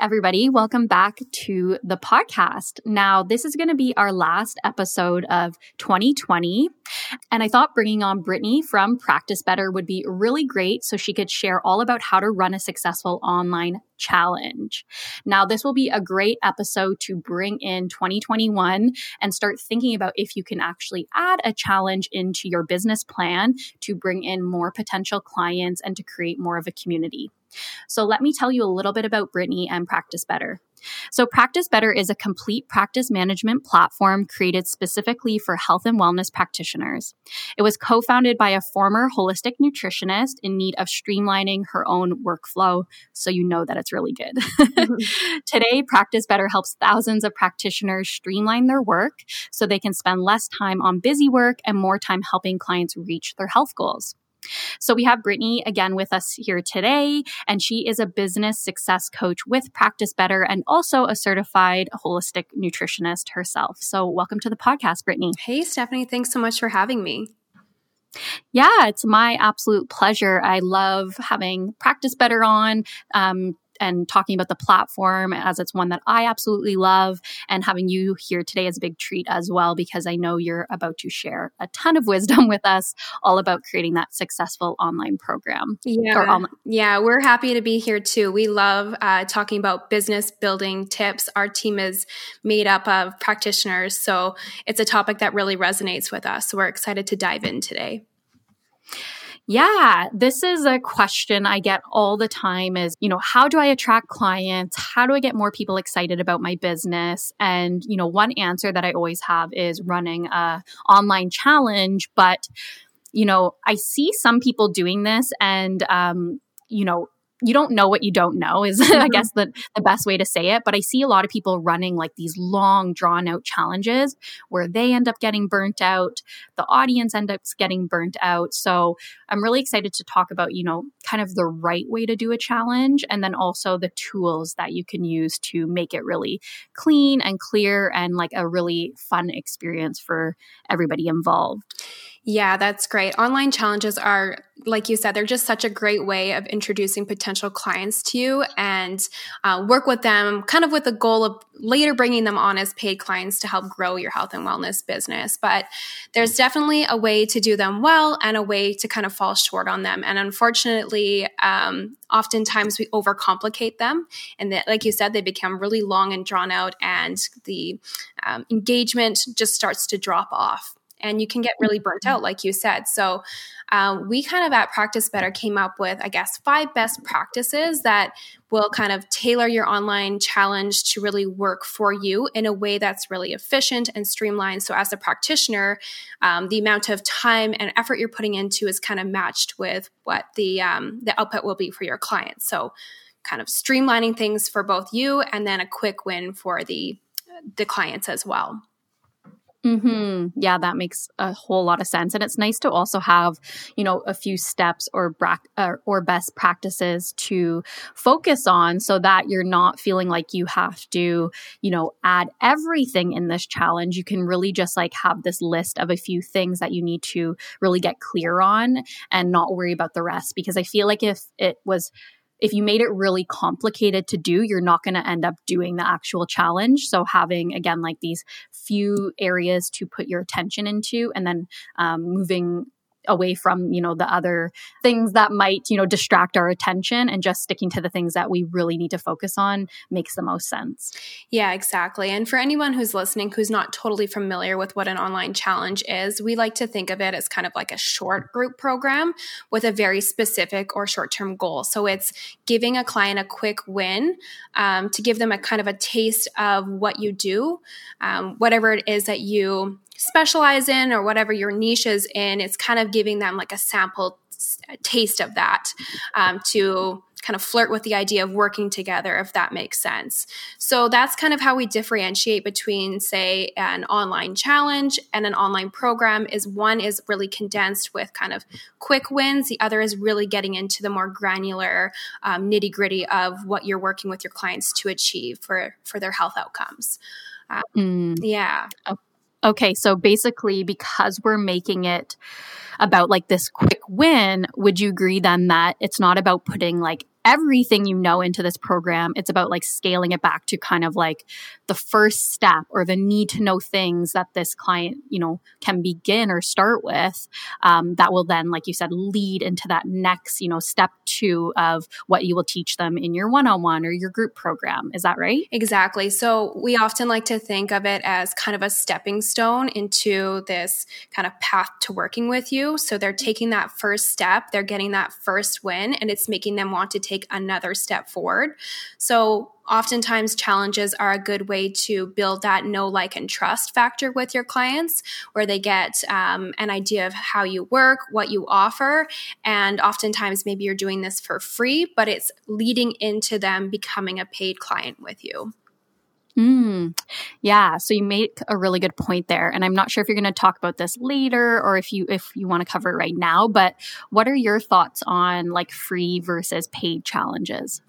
Everybody, welcome back to the podcast. Now, this is going to be our last episode of 2020. And I thought bringing on Brittany from Practice Better would be really great so she could share all about how to run a successful online challenge. Now, this will be a great episode to bring in 2021 and start thinking about if you can actually add a challenge into your business plan to bring in more potential clients and to create more of a community. So let me tell you a little bit about Brittany and Practice Better. So, Practice Better is a complete practice management platform created specifically for health and wellness practitioners. It was co founded by a former holistic nutritionist in need of streamlining her own workflow, so you know that it's really good. Today, Practice Better helps thousands of practitioners streamline their work so they can spend less time on busy work and more time helping clients reach their health goals. So we have Brittany again with us here today, and she is a business success coach with Practice Better and also a certified holistic nutritionist herself. So welcome to the podcast, Brittany. Hey, Stephanie. Thanks so much for having me. Yeah, it's my absolute pleasure. I love having Practice Better on. Um, and talking about the platform as it's one that I absolutely love. And having you here today is a big treat as well, because I know you're about to share a ton of wisdom with us all about creating that successful online program. Yeah. Online- yeah, we're happy to be here too. We love uh, talking about business building tips. Our team is made up of practitioners. So it's a topic that really resonates with us. So we're excited to dive in today. Yeah, this is a question I get all the time is, you know, how do I attract clients? How do I get more people excited about my business? And, you know, one answer that I always have is running a online challenge, but you know, I see some people doing this and um, you know, you don't know what you don't know is mm-hmm. i guess the, the best way to say it but i see a lot of people running like these long drawn out challenges where they end up getting burnt out the audience ends up getting burnt out so i'm really excited to talk about you know kind of the right way to do a challenge and then also the tools that you can use to make it really clean and clear and like a really fun experience for everybody involved yeah, that's great. Online challenges are, like you said, they're just such a great way of introducing potential clients to you and uh, work with them kind of with the goal of later bringing them on as paid clients to help grow your health and wellness business. But there's definitely a way to do them well and a way to kind of fall short on them. And unfortunately, um, oftentimes we overcomplicate them. And that, like you said, they become really long and drawn out, and the um, engagement just starts to drop off and you can get really burnt out, like you said. So, um, we kind of at Practice Better came up with, I guess, five best practices that will kind of tailor your online challenge to really work for you in a way that's really efficient and streamlined. So, as a practitioner, um, the amount of time and effort you're putting into is kind of matched with what the um, the output will be for your clients. So, kind of streamlining things for both you and then a quick win for the the clients as well. Hmm. Yeah, that makes a whole lot of sense, and it's nice to also have, you know, a few steps or bra- or best practices to focus on, so that you're not feeling like you have to, you know, add everything in this challenge. You can really just like have this list of a few things that you need to really get clear on, and not worry about the rest. Because I feel like if it was if you made it really complicated to do, you're not going to end up doing the actual challenge. So having again like these few areas to put your attention into, and then um, moving away from you know the other things that might you know distract our attention and just sticking to the things that we really need to focus on makes the most sense. Yeah exactly. And for anyone who's listening who's not totally familiar with what an online challenge is we like to think of it as kind of like a short group program with a very specific or short-term goal. So it's giving a client a quick win um, to give them a kind of a taste of what you do um, whatever it is that you specialize in or whatever your niche is in, it's kind of giving them like a sample taste of that um, to kind of flirt with the idea of working together, if that makes sense. So that's kind of how we differentiate between, say, an online challenge and an online program. Is one is really condensed with kind of quick wins. The other is really getting into the more granular um, nitty gritty of what you're working with your clients to achieve for for their health outcomes. Uh, mm. Yeah. Okay, so basically, because we're making it about like this quick win, would you agree then that it's not about putting like everything you know into this program. It's about like scaling it back to kind of like the first step or the need to know things that this client, you know, can begin or start with. Um, that will then, like you said, lead into that next, you know, step two of what you will teach them in your one on one or your group program. Is that right? Exactly. So we often like to think of it as kind of a stepping stone into this kind of path to working with you. So they're taking that first step, they're getting that first win, and it's making them want to take another step forward. So, oftentimes, challenges are a good way to build that know, like, and trust factor with your clients, where they get um, an idea of how you work, what you offer. And oftentimes, maybe you're doing this for free, but it's leading into them becoming a paid client with you. Mm, yeah. So you make a really good point there, and I'm not sure if you're going to talk about this later or if you if you want to cover it right now. But what are your thoughts on like free versus paid challenges?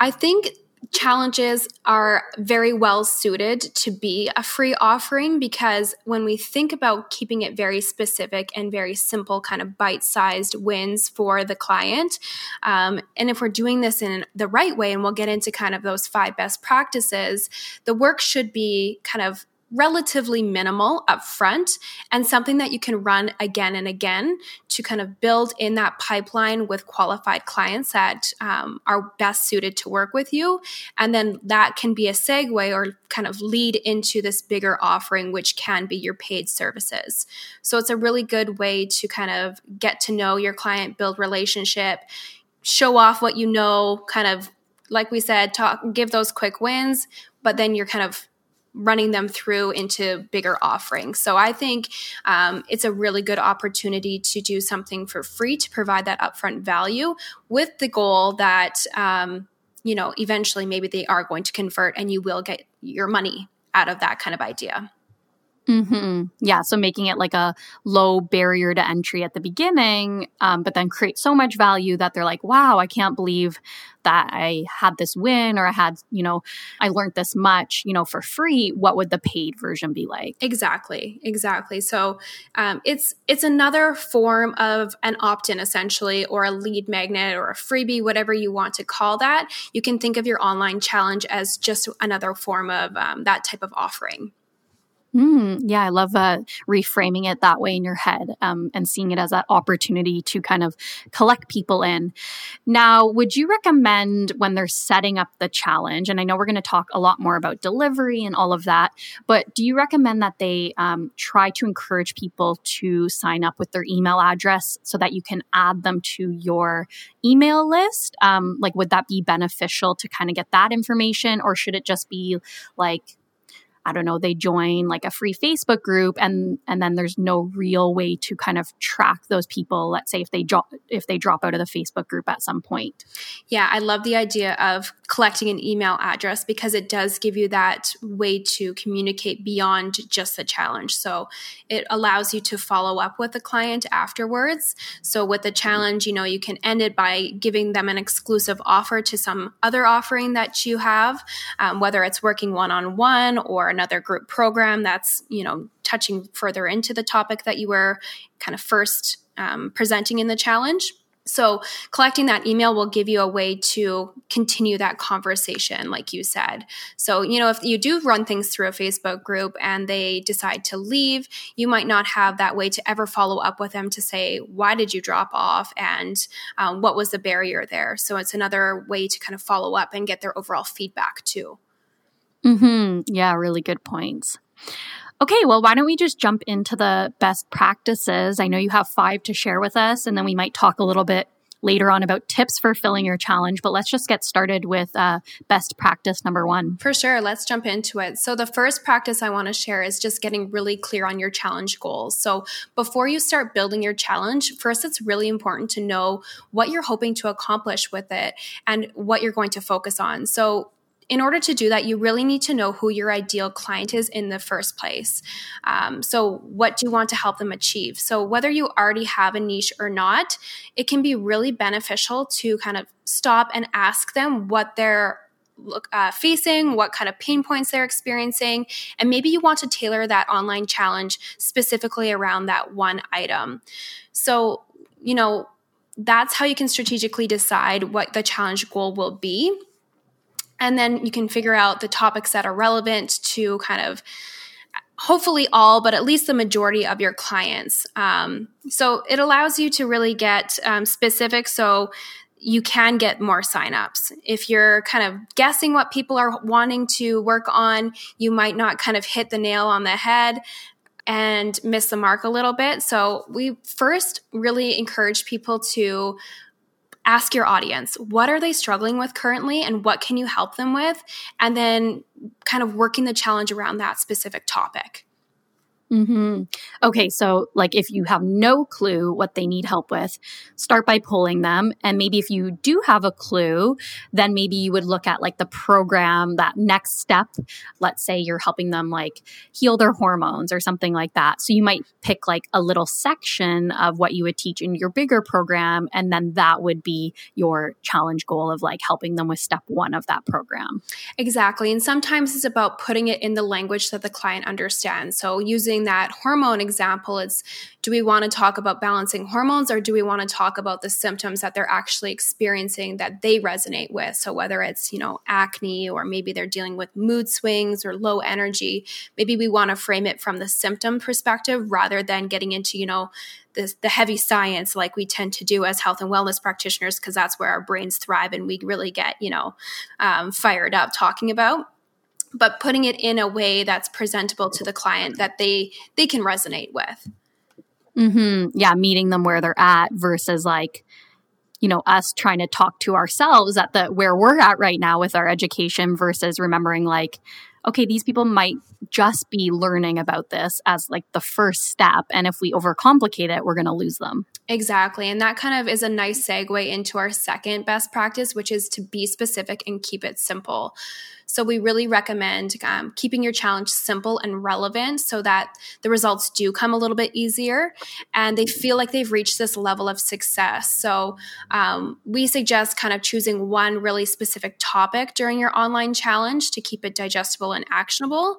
I think challenges are very well suited to be a free offering because when we think about keeping it very specific and very simple, kind of bite sized wins for the client, um, and if we're doing this in the right way, and we'll get into kind of those five best practices, the work should be kind of relatively minimal up front and something that you can run again and again to kind of build in that pipeline with qualified clients that um, are best suited to work with you. And then that can be a segue or kind of lead into this bigger offering, which can be your paid services. So it's a really good way to kind of get to know your client, build relationship, show off what you know, kind of like we said, talk, give those quick wins, but then you're kind of running them through into bigger offerings. So I think um, it's a really good opportunity to do something for free to provide that upfront value with the goal that, um, you know, eventually maybe they are going to convert and you will get your money out of that kind of idea. Mm-hmm. Yeah. So making it like a low barrier to entry at the beginning, um, but then create so much value that they're like, wow, I can't believe that I had this win or I had, you know, I learned this much, you know, for free. What would the paid version be like? Exactly. Exactly. So um, it's it's another form of an opt-in essentially, or a lead magnet or a freebie, whatever you want to call that. You can think of your online challenge as just another form of um, that type of offering. Mm, yeah, I love uh, reframing it that way in your head um, and seeing it as that opportunity to kind of collect people in. Now, would you recommend when they're setting up the challenge? And I know we're going to talk a lot more about delivery and all of that, but do you recommend that they um, try to encourage people to sign up with their email address so that you can add them to your email list? Um, like, would that be beneficial to kind of get that information, or should it just be like, I don't know, they join like a free Facebook group and and then there's no real way to kind of track those people, let's say if they drop if they drop out of the Facebook group at some point. Yeah, I love the idea of collecting an email address because it does give you that way to communicate beyond just the challenge. So it allows you to follow up with the client afterwards. So with the challenge, you know, you can end it by giving them an exclusive offer to some other offering that you have, um, whether it's working one on one or another group program that's you know touching further into the topic that you were kind of first um, presenting in the challenge so collecting that email will give you a way to continue that conversation, like you said. So, you know, if you do run things through a Facebook group and they decide to leave, you might not have that way to ever follow up with them to say, why did you drop off? And um, what was the barrier there? So it's another way to kind of follow up and get their overall feedback too. Mm-hmm. Yeah, really good points. Okay, well, why don't we just jump into the best practices? I know you have five to share with us, and then we might talk a little bit later on about tips for filling your challenge. But let's just get started with uh, best practice number one. For sure. Let's jump into it. So, the first practice I want to share is just getting really clear on your challenge goals. So, before you start building your challenge, first, it's really important to know what you're hoping to accomplish with it and what you're going to focus on. So, in order to do that, you really need to know who your ideal client is in the first place. Um, so, what do you want to help them achieve? So, whether you already have a niche or not, it can be really beneficial to kind of stop and ask them what they're look, uh, facing, what kind of pain points they're experiencing, and maybe you want to tailor that online challenge specifically around that one item. So, you know, that's how you can strategically decide what the challenge goal will be and then you can figure out the topics that are relevant to kind of hopefully all, but at least the majority of your clients. Um, so it allows you to really get um, specific. So you can get more signups. If you're kind of guessing what people are wanting to work on, you might not kind of hit the nail on the head and miss the mark a little bit. So we first really encourage people to ask your audience what are they struggling with currently and what can you help them with? And then kind of working the challenge around that specific topic Mm-hmm. Okay, so like if you have no clue what they need help with, start by pulling them. And maybe if you do have a clue, then maybe you would look at like the program, that next step. Let's say you're helping them like heal their hormones or something like that. So you might pick like a little section of what you would teach in your bigger program. And then that would be your challenge goal of like helping them with step one of that program. Exactly. And sometimes it's about putting it in the language that the client understands. So using using that hormone example, it's do we want to talk about balancing hormones or do we want to talk about the symptoms that they're actually experiencing that they resonate with? So whether it's, you know, acne or maybe they're dealing with mood swings or low energy, maybe we want to frame it from the symptom perspective rather than getting into, you know, the, the heavy science like we tend to do as health and wellness practitioners because that's where our brains thrive and we really get you know um, fired up talking about but putting it in a way that's presentable to the client that they they can resonate with mm-hmm. yeah meeting them where they're at versus like you know us trying to talk to ourselves at the where we're at right now with our education versus remembering like okay these people might just be learning about this as like the first step and if we overcomplicate it we're going to lose them Exactly. And that kind of is a nice segue into our second best practice, which is to be specific and keep it simple. So we really recommend um, keeping your challenge simple and relevant so that the results do come a little bit easier and they feel like they've reached this level of success. So um, we suggest kind of choosing one really specific topic during your online challenge to keep it digestible and actionable.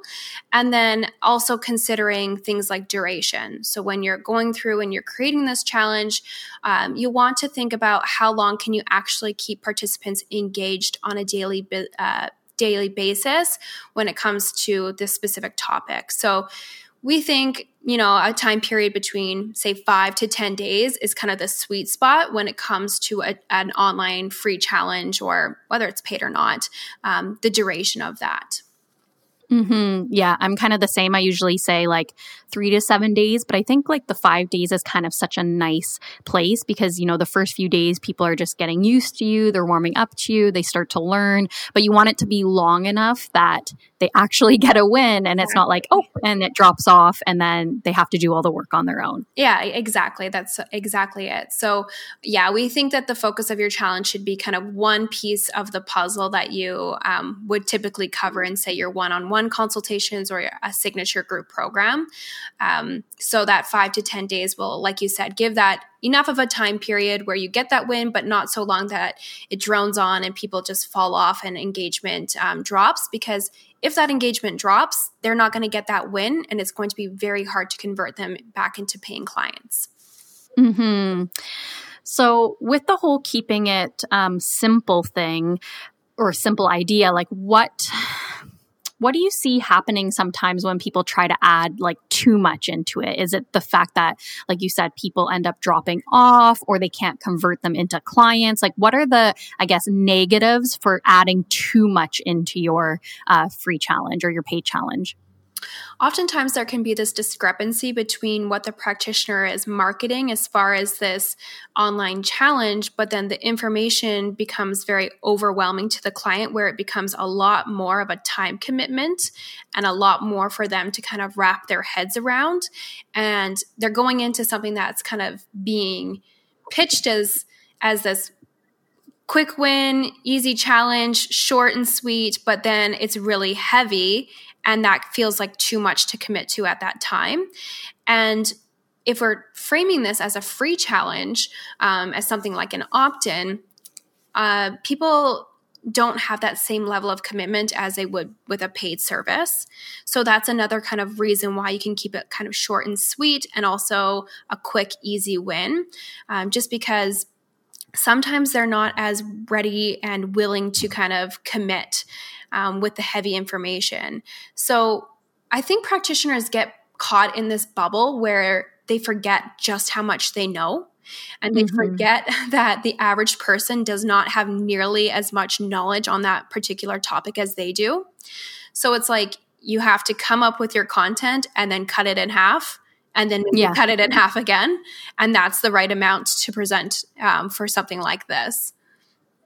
And then also considering things like duration. So when you're going through and you're creating this challenge, um, you want to think about how long can you actually keep participants engaged on a daily uh, daily basis when it comes to this specific topic. So we think, you know, a time period between say five to 10 days is kind of the sweet spot when it comes to a, an online free challenge or whether it's paid or not, um, the duration of that. Mm-hmm. Yeah, I'm kind of the same. I usually say like three to seven days, but I think like the five days is kind of such a nice place because, you know, the first few days people are just getting used to you, they're warming up to you, they start to learn, but you want it to be long enough that they actually get a win and it's not like, oh, and it drops off and then they have to do all the work on their own. Yeah, exactly. That's exactly it. So, yeah, we think that the focus of your challenge should be kind of one piece of the puzzle that you um, would typically cover in, say, your one on one consultations or a signature group program. Um, so that five to 10 days will, like you said, give that enough of a time period where you get that win, but not so long that it drones on and people just fall off and engagement um, drops. Because if that engagement drops, they're not going to get that win and it's going to be very hard to convert them back into paying clients. Hmm. So, with the whole keeping it um, simple thing or simple idea, like what what do you see happening sometimes when people try to add like too much into it? Is it the fact that, like you said, people end up dropping off or they can't convert them into clients? Like, what are the, I guess, negatives for adding too much into your uh, free challenge or your paid challenge? Oftentimes there can be this discrepancy between what the practitioner is marketing as far as this online challenge, but then the information becomes very overwhelming to the client where it becomes a lot more of a time commitment and a lot more for them to kind of wrap their heads around. And they're going into something that's kind of being pitched as as this quick win, easy challenge, short and sweet, but then it's really heavy and that feels like too much to commit to at that time. And if we're framing this as a free challenge, um, as something like an opt in, uh, people don't have that same level of commitment as they would with a paid service. So that's another kind of reason why you can keep it kind of short and sweet and also a quick, easy win. Um, just because sometimes they're not as ready and willing to kind of commit um, with the heavy information. So I think practitioners get caught in this bubble where they forget just how much they know. And they mm-hmm. forget that the average person does not have nearly as much knowledge on that particular topic as they do. So it's like you have to come up with your content and then cut it in half and then yeah. cut it in half again. And that's the right amount to present um, for something like this.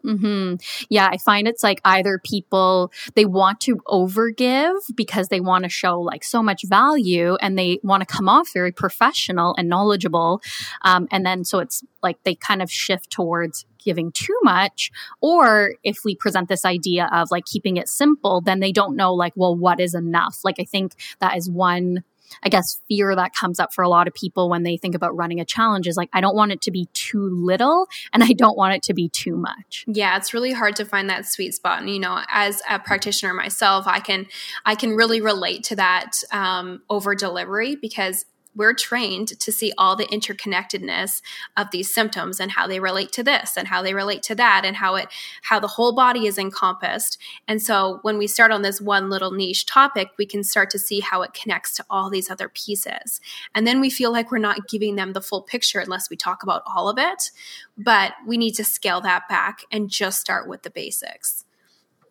Hmm. Yeah, I find it's like either people they want to overgive because they want to show like so much value and they want to come off very professional and knowledgeable, um, and then so it's like they kind of shift towards giving too much or if we present this idea of like keeping it simple then they don't know like well what is enough like i think that is one I guess, fear that comes up for a lot of people when they think about running a challenge is like, I don't want it to be too little and I don't want it to be too much. Yeah, it's really hard to find that sweet spot. And, you know, as a practitioner myself, I can, I can really relate to that um, over delivery because we're trained to see all the interconnectedness of these symptoms and how they relate to this and how they relate to that and how it how the whole body is encompassed and so when we start on this one little niche topic we can start to see how it connects to all these other pieces and then we feel like we're not giving them the full picture unless we talk about all of it but we need to scale that back and just start with the basics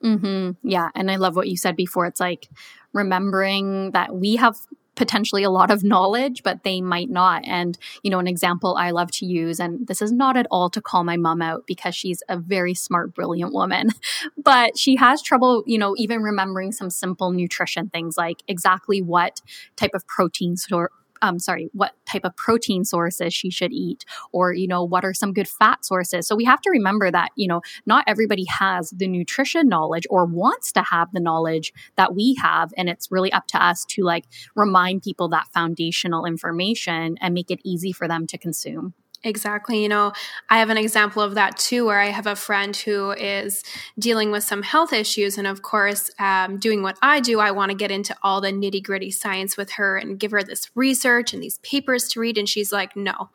hmm Yeah. And I love what you said before. It's like remembering that we have potentially a lot of knowledge, but they might not. And, you know, an example I love to use, and this is not at all to call my mom out because she's a very smart, brilliant woman, but she has trouble, you know, even remembering some simple nutrition things like exactly what type of protein store um, sorry, what type of protein sources she should eat, or, you know, what are some good fat sources. So we have to remember that, you know, not everybody has the nutrition knowledge or wants to have the knowledge that we have. And it's really up to us to like remind people that foundational information and make it easy for them to consume. Exactly. You know, I have an example of that too, where I have a friend who is dealing with some health issues. And of course, um, doing what I do, I want to get into all the nitty gritty science with her and give her this research and these papers to read. And she's like, no,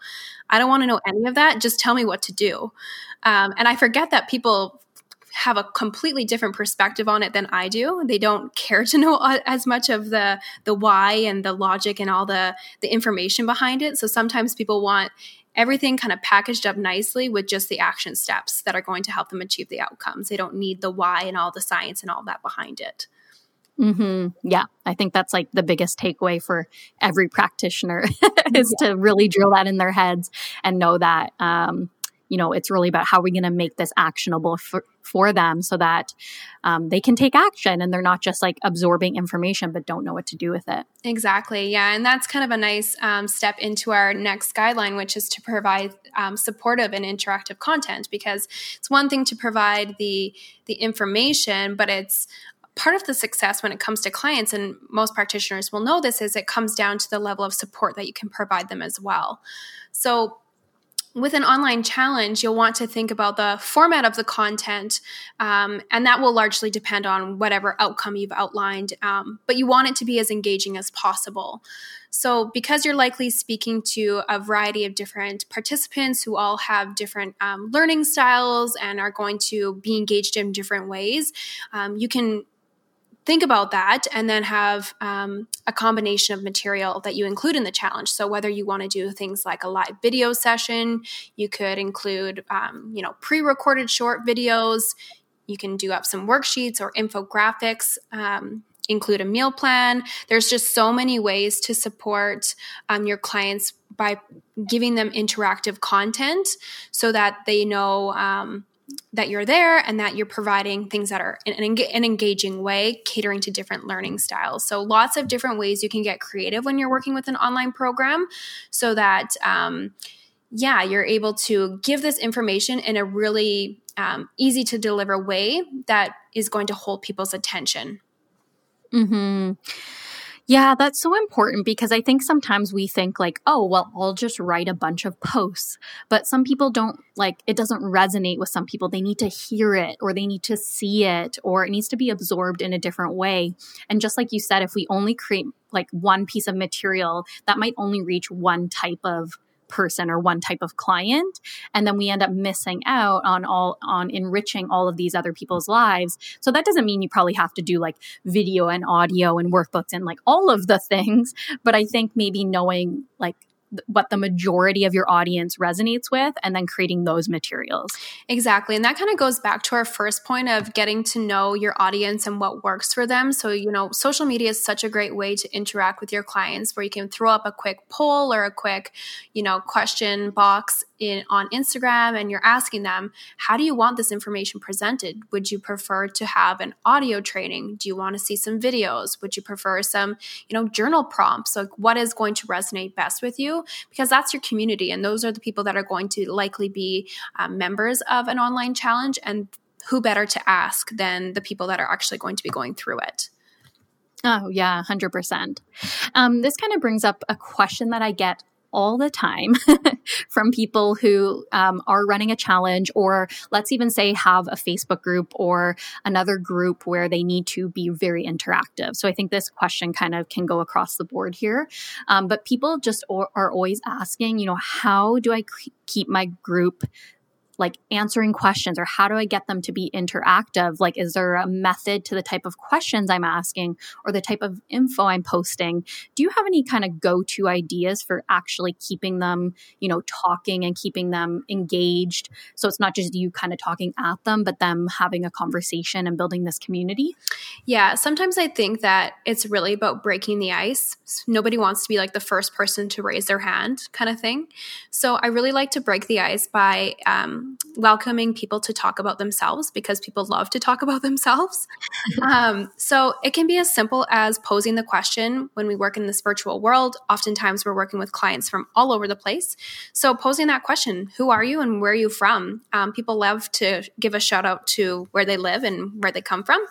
I don't want to know any of that. Just tell me what to do. Um, and I forget that people have a completely different perspective on it than I do. They don't care to know as much of the the why and the logic and all the the information behind it. So sometimes people want everything kind of packaged up nicely with just the action steps that are going to help them achieve the outcomes. They don't need the why and all the science and all that behind it. Mm-hmm. Yeah, I think that's like the biggest takeaway for every practitioner is yeah. to really drill that in their heads and know that um, you know it's really about how we're going to make this actionable for, for them so that um, they can take action and they're not just like absorbing information but don't know what to do with it. Exactly yeah and that's kind of a nice um, step into our next guideline which is to provide um, supportive and interactive content because it's one thing to provide the the information but it's part of the success when it comes to clients and most practitioners will know this is it comes down to the level of support that you can provide them as well. So with an online challenge, you'll want to think about the format of the content, um, and that will largely depend on whatever outcome you've outlined. Um, but you want it to be as engaging as possible. So, because you're likely speaking to a variety of different participants who all have different um, learning styles and are going to be engaged in different ways, um, you can think about that and then have um, a combination of material that you include in the challenge so whether you want to do things like a live video session you could include um, you know pre-recorded short videos you can do up some worksheets or infographics um, include a meal plan. There's just so many ways to support um, your clients by giving them interactive content so that they know um, that you're there and that you're providing things that are in an, engaging way, catering to different learning styles. So, lots of different ways you can get creative when you're working with an online program so that, um, yeah, you're able to give this information in a really um, easy to deliver way that is going to hold people's attention. Hmm. Yeah, that's so important because I think sometimes we think like, oh, well, I'll just write a bunch of posts. But some people don't like it doesn't resonate with some people. They need to hear it or they need to see it or it needs to be absorbed in a different way. And just like you said, if we only create like one piece of material, that might only reach one type of person or one type of client and then we end up missing out on all on enriching all of these other people's lives. So that doesn't mean you probably have to do like video and audio and workbooks and like all of the things but i think maybe knowing like what the majority of your audience resonates with and then creating those materials. Exactly. And that kind of goes back to our first point of getting to know your audience and what works for them. So, you know, social media is such a great way to interact with your clients where you can throw up a quick poll or a quick, you know, question box in on Instagram and you're asking them, how do you want this information presented? Would you prefer to have an audio training? Do you want to see some videos? Would you prefer some, you know, journal prompts? Like what is going to resonate best with you? Because that's your community and those are the people that are going to likely be um, members of an online challenge and who better to ask than the people that are actually going to be going through it. Oh, yeah, 100%. Um, this kind of brings up a question that I get all the time from people who um, are running a challenge, or let's even say have a Facebook group or another group where they need to be very interactive. So I think this question kind of can go across the board here. Um, but people just are always asking, you know, how do I keep my group like answering questions or how do I get them to be interactive? Like, is there a method to the type of questions I'm asking or the type of info I'm posting? Do you have any kind of go to ideas for actually keeping them, you know, talking and keeping them engaged? So it's not just you kind of talking at them, but them having a conversation and building this community? Yeah. Sometimes I think that it's really about breaking the ice. Nobody wants to be like the first person to raise their hand kind of thing. So I really like to break the ice by, um, welcoming people to talk about themselves because people love to talk about themselves. um, so it can be as simple as posing the question when we work in this virtual world. Oftentimes, we're working with clients from all over the place. So posing that question, who are you and where are you from? Um, people love to give a shout out to where they live and where they come from.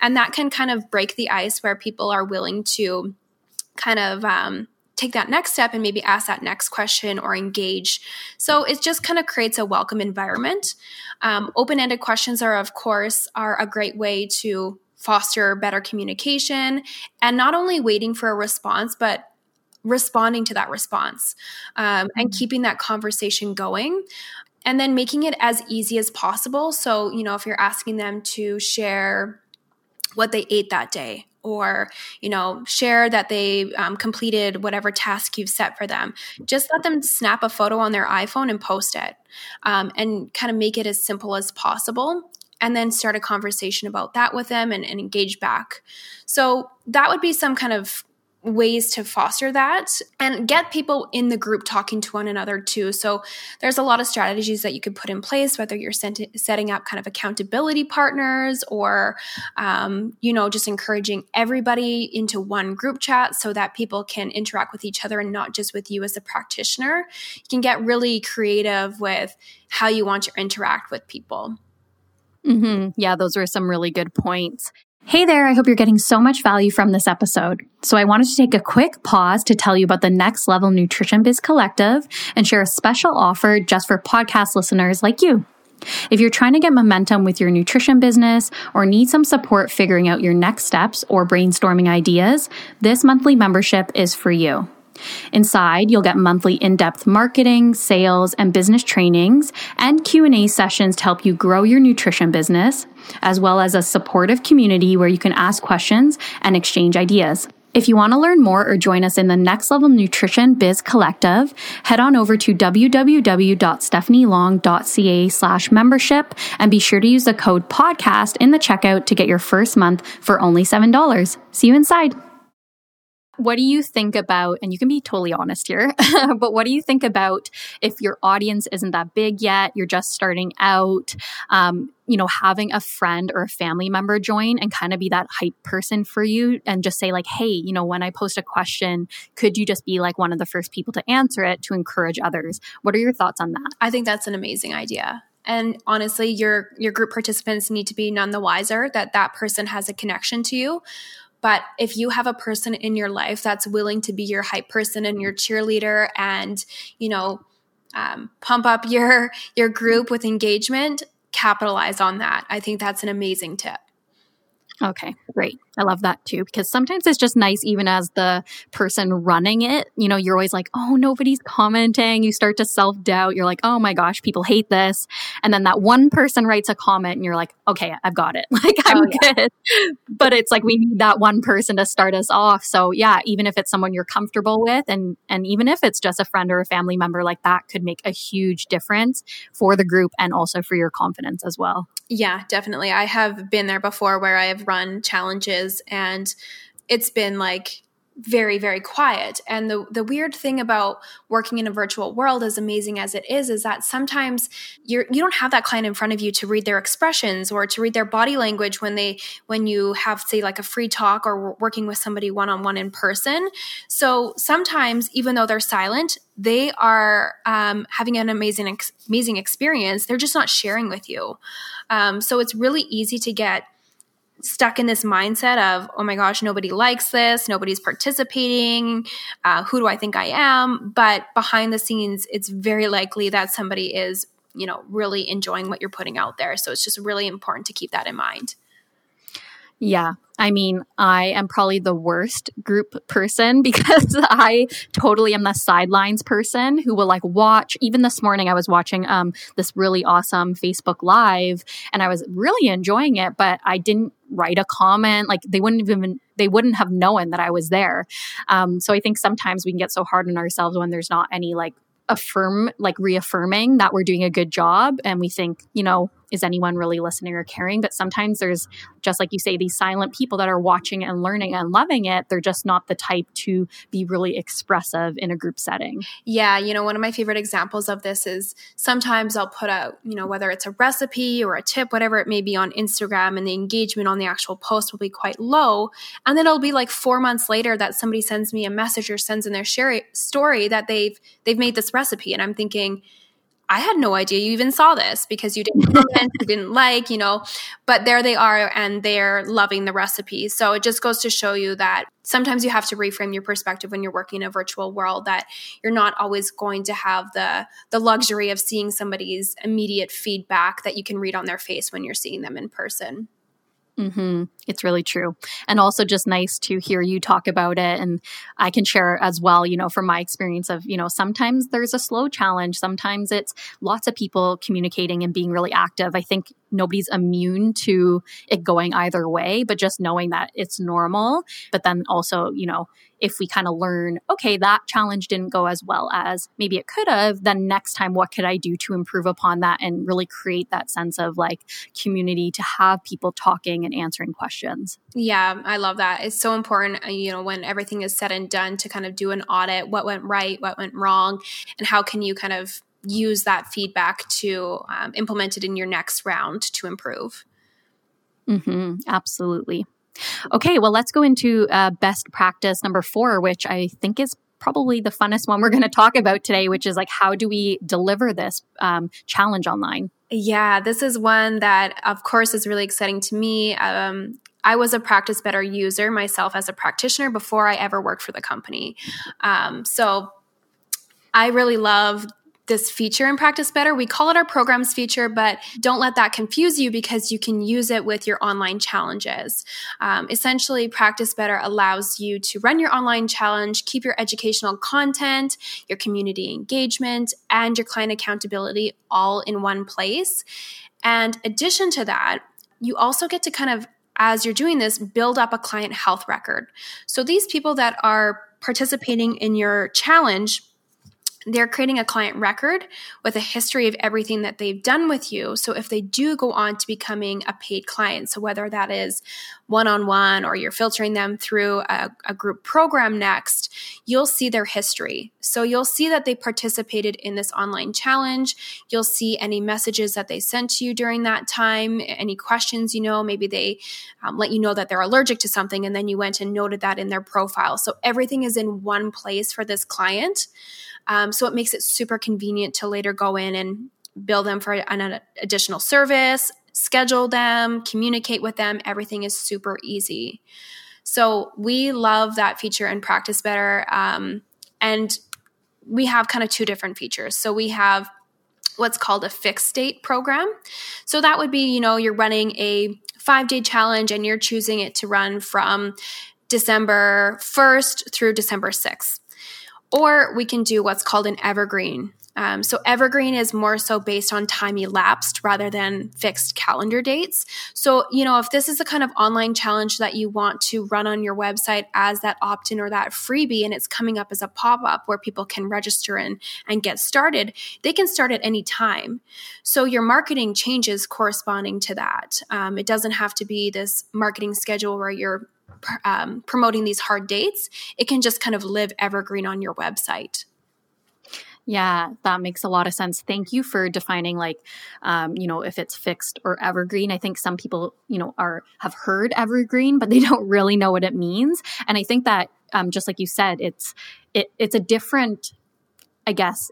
And that can kind of break the ice where people are willing to kind of um, take that next step and maybe ask that next question or engage. So it just kind of creates a welcome environment. Um, open-ended questions are, of course, are a great way to foster better communication and not only waiting for a response, but responding to that response um, and mm-hmm. keeping that conversation going and then making it as easy as possible. So, you know, if you're asking them to share what they ate that day or you know share that they um, completed whatever task you've set for them. Just let them snap a photo on their iphone and post it um, and kind of make it as simple as possible and then start a conversation about that with them and, and engage back. So that would be some kind of ways to foster that and get people in the group talking to one another too. So there's a lot of strategies that you could put in place, whether you're setting up kind of accountability partners or, um, you know, just encouraging everybody into one group chat so that people can interact with each other and not just with you as a practitioner. You can get really creative with how you want to interact with people. Mm-hmm. Yeah, those are some really good points. Hey there, I hope you're getting so much value from this episode. So I wanted to take a quick pause to tell you about the Next Level Nutrition Biz Collective and share a special offer just for podcast listeners like you. If you're trying to get momentum with your nutrition business or need some support figuring out your next steps or brainstorming ideas, this monthly membership is for you. Inside, you'll get monthly in-depth marketing, sales, and business trainings and Q&A sessions to help you grow your nutrition business, as well as a supportive community where you can ask questions and exchange ideas. If you want to learn more or join us in the Next Level Nutrition Biz Collective, head on over to www.stephanielong.ca slash membership and be sure to use the code podcast in the checkout to get your first month for only $7. See you inside. What do you think about, and you can be totally honest here, but what do you think about if your audience isn't that big yet, you're just starting out, um, you know, having a friend or a family member join and kind of be that hype person for you and just say, like, hey, you know, when I post a question, could you just be like one of the first people to answer it to encourage others? What are your thoughts on that? I think that's an amazing idea and honestly your your group participants need to be none the wiser that that person has a connection to you but if you have a person in your life that's willing to be your hype person and your cheerleader and, you know, um, pump up your your group with engagement, capitalize on that. I think that's an amazing tip. Okay, great. I love that too because sometimes it's just nice, even as the person running it. You know, you're always like, oh, nobody's commenting. You start to self doubt. You're like, oh my gosh, people hate this. And then that one person writes a comment and you're like, okay, I've got it. Like, I'm oh, yeah. good. But it's like we need that one person to start us off. So, yeah, even if it's someone you're comfortable with and, and even if it's just a friend or a family member, like that could make a huge difference for the group and also for your confidence as well. Yeah, definitely. I have been there before where I have run challenges and it's been like very very quiet. And the the weird thing about working in a virtual world as amazing as it is is that sometimes you're you don't have that client in front of you to read their expressions or to read their body language when they when you have say like a free talk or working with somebody one on one in person. So sometimes even though they're silent they are um, having an amazing ex- amazing experience. They're just not sharing with you. Um, so it's really easy to get stuck in this mindset of, oh my gosh, nobody likes this, nobody's participating, uh, who do I think I am? But behind the scenes, it's very likely that somebody is, you know, really enjoying what you're putting out there. So it's just really important to keep that in mind. Yeah. I mean, I am probably the worst group person because I totally am the sidelines person who will like watch. Even this morning, I was watching um, this really awesome Facebook Live and I was really enjoying it, but I didn't write a comment. Like they wouldn't even, they wouldn't have known that I was there. Um, so I think sometimes we can get so hard on ourselves when there's not any like affirm, like reaffirming that we're doing a good job. And we think, you know, is anyone really listening or caring? But sometimes there's just like you say, these silent people that are watching and learning and loving it. They're just not the type to be really expressive in a group setting. Yeah. You know, one of my favorite examples of this is sometimes I'll put out, you know, whether it's a recipe or a tip, whatever it may be on Instagram, and the engagement on the actual post will be quite low. And then it'll be like four months later that somebody sends me a message or sends in their share story that they've they've made this recipe. And I'm thinking, I had no idea you even saw this because you didn't comment, you didn't like, you know, but there they are and they're loving the recipe. So it just goes to show you that sometimes you have to reframe your perspective when you're working in a virtual world that you're not always going to have the the luxury of seeing somebody's immediate feedback that you can read on their face when you're seeing them in person. Mm-hmm. It's really true. And also just nice to hear you talk about it. And I can share as well, you know, from my experience of, you know, sometimes there's a slow challenge. Sometimes it's lots of people communicating and being really active. I think nobody's immune to it going either way, but just knowing that it's normal. But then also, you know, if we kind of learn, okay, that challenge didn't go as well as maybe it could have, then next time, what could I do to improve upon that and really create that sense of like community to have people talking and answering questions? Yeah, I love that. It's so important, uh, you know, when everything is said and done to kind of do an audit what went right, what went wrong, and how can you kind of use that feedback to um, implement it in your next round to improve. Mm-hmm, absolutely. Okay, well, let's go into uh, best practice number four, which I think is probably the funnest one we're going to talk about today, which is like how do we deliver this um, challenge online? Yeah, this is one that, of course, is really exciting to me. Um, I was a Practice Better user myself as a practitioner before I ever worked for the company. Um, so I really love this feature in Practice Better. We call it our programs feature, but don't let that confuse you because you can use it with your online challenges. Um, essentially, Practice Better allows you to run your online challenge, keep your educational content, your community engagement, and your client accountability all in one place. And addition to that, you also get to kind of as you're doing this, build up a client health record. So these people that are participating in your challenge they're creating a client record with a history of everything that they've done with you. So if they do go on to becoming a paid client, so whether that is one on one or you're filtering them through a, a, group program next, you'll see their history. So you'll see that they participated in this online challenge. You'll see any messages that they sent to you during that time, any questions, you know, maybe they um, let you know that they're allergic to something and then you went and noted that in their profile. So everything is in one place for this client. Um, so it makes it super convenient to later go in and bill them for an additional service, schedule them, communicate with them. Everything is super easy. So we love that feature and practice better. Um, and we have kind of two different features. So we have what's called a fixed date program. So that would be, you know, you're running a five day challenge and you're choosing it to run from December 1st through December 6th. Or we can do what's called an evergreen. Um, so evergreen is more so based on time elapsed rather than fixed calendar dates. So, you know, if this is the kind of online challenge that you want to run on your website as that opt in or that freebie, and it's coming up as a pop up where people can register and, and get started, they can start at any time. So your marketing changes corresponding to that. Um, it doesn't have to be this marketing schedule where you're um, promoting these hard dates, it can just kind of live evergreen on your website. Yeah, that makes a lot of sense. Thank you for defining like, um, you know, if it's fixed or evergreen. I think some people, you know, are have heard evergreen, but they don't really know what it means. And I think that, um, just like you said, it's it, it's a different, I guess,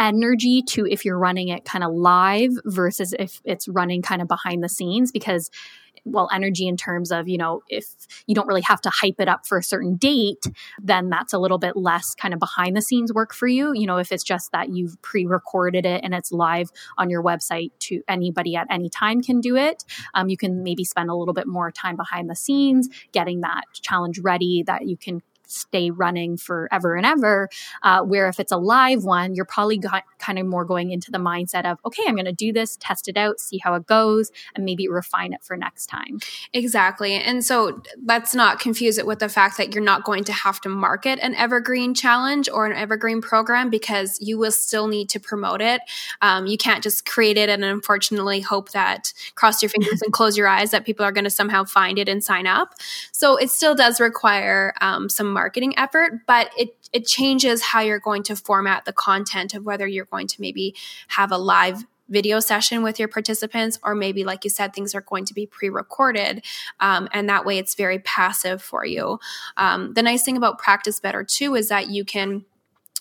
energy to if you're running it kind of live versus if it's running kind of behind the scenes because well energy in terms of you know if you don't really have to hype it up for a certain date then that's a little bit less kind of behind the scenes work for you you know if it's just that you've pre-recorded it and it's live on your website to anybody at any time can do it. Um, you can maybe spend a little bit more time behind the scenes getting that challenge ready that you can stay running forever and ever. Uh, where if it's a live one, you're probably got, kind of more going into the mindset of, okay, I'm going to do this, test it out, see how it goes, and maybe refine it for next time. Exactly. And so let's not confuse it with the fact that you're not going to have to market an evergreen challenge or an evergreen program because you will still need to promote it. Um, you can't just create it and unfortunately hope that cross your fingers and close your eyes that people are going to somehow find it and sign up. So it still does require um, some marketing effort, but it it changes how you're going to format the content of whether you're going to maybe have a live video session with your participants, or maybe, like you said, things are going to be pre recorded. Um, and that way it's very passive for you. Um, the nice thing about Practice Better, too, is that you can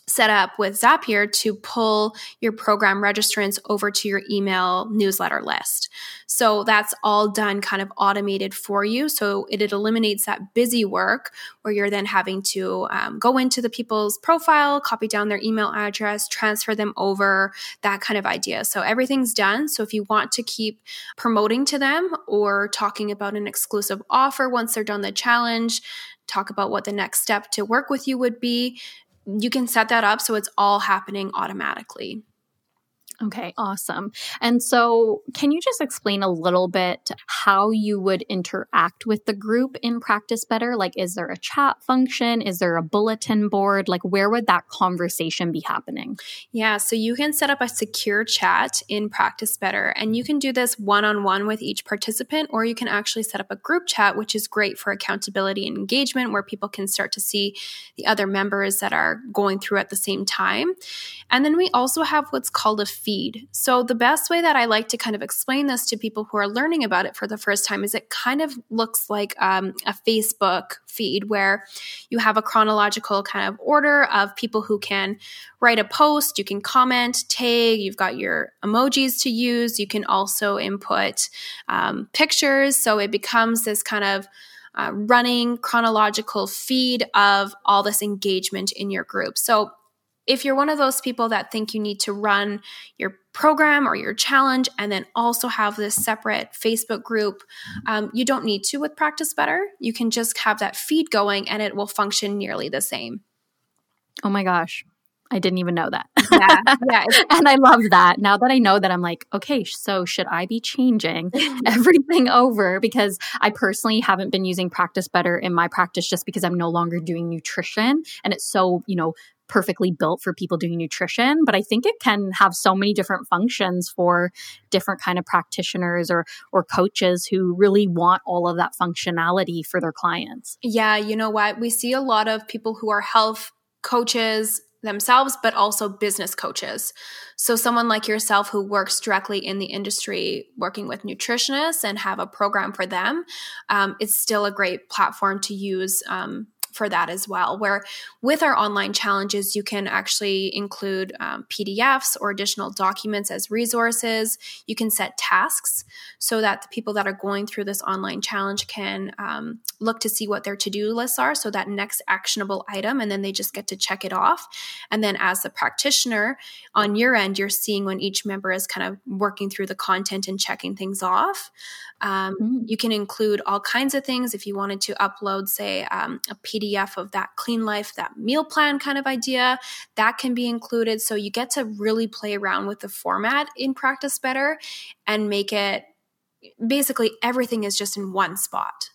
set up with Zapier to pull your program registrants over to your email newsletter list. So that's all done kind of automated for you. So it, it eliminates that busy work where you're then having to um, go into the people's profile, copy down their email address, transfer them over, that kind of idea. So everything's done. So if you want to keep promoting to them or talking about an exclusive offer once they're done the challenge, talk about what the next step to work with you would be you can set that up so it's all happening automatically. Okay, awesome. And so, can you just explain a little bit how you would interact with the group in Practice Better? Like, is there a chat function? Is there a bulletin board? Like, where would that conversation be happening? Yeah, so you can set up a secure chat in Practice Better, and you can do this one on one with each participant, or you can actually set up a group chat, which is great for accountability and engagement, where people can start to see the other members that are going through at the same time. And then we also have what's called a feed. So, the best way that I like to kind of explain this to people who are learning about it for the first time is it kind of looks like um, a Facebook feed where you have a chronological kind of order of people who can write a post, you can comment, tag, you've got your emojis to use, you can also input um, pictures. So, it becomes this kind of uh, running chronological feed of all this engagement in your group. So, if you're one of those people that think you need to run your program or your challenge and then also have this separate Facebook group, um, you don't need to with Practice Better. You can just have that feed going and it will function nearly the same. Oh my gosh. I didn't even know that. Yeah, yeah. and I love that. Now that I know that, I'm like, okay, so should I be changing everything over? Because I personally haven't been using Practice Better in my practice just because I'm no longer doing nutrition, and it's so you know perfectly built for people doing nutrition but i think it can have so many different functions for different kind of practitioners or or coaches who really want all of that functionality for their clients yeah you know what we see a lot of people who are health coaches themselves, but also business coaches. So, someone like yourself who works directly in the industry, working with nutritionists and have a program for them, um, it's still a great platform to use um, for that as well. Where with our online challenges, you can actually include um, PDFs or additional documents as resources. You can set tasks so that the people that are going through this online challenge can um, look to see what their to do lists are. So that next actionable item, and then they just get to check it off. And then as the practitioner on your end, you're seeing when each member is kind of working through the content and checking things off. Um, mm. You can include all kinds of things if you wanted to upload, say, um, a PDF of that clean life, that meal plan kind of idea, that can be included. So you get to really play around with the format in Practice Better and make it basically everything is just in one spot.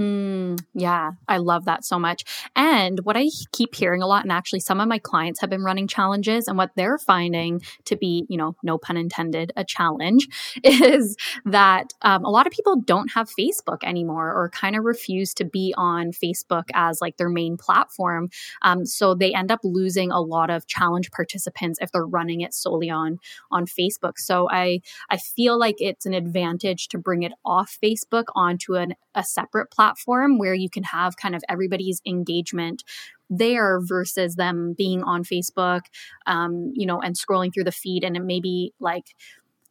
Mm, yeah, I love that so much. And what I keep hearing a lot, and actually some of my clients have been running challenges, and what they're finding to be, you know, no pun intended, a challenge is that um, a lot of people don't have Facebook anymore or kind of refuse to be on Facebook as like their main platform. Um, so they end up losing a lot of challenge participants if they're running it solely on on Facebook. So I I feel like it's an advantage to bring it off Facebook onto an, a separate platform platform where you can have kind of everybody's engagement there versus them being on Facebook, um, you know, and scrolling through the feed and it may be like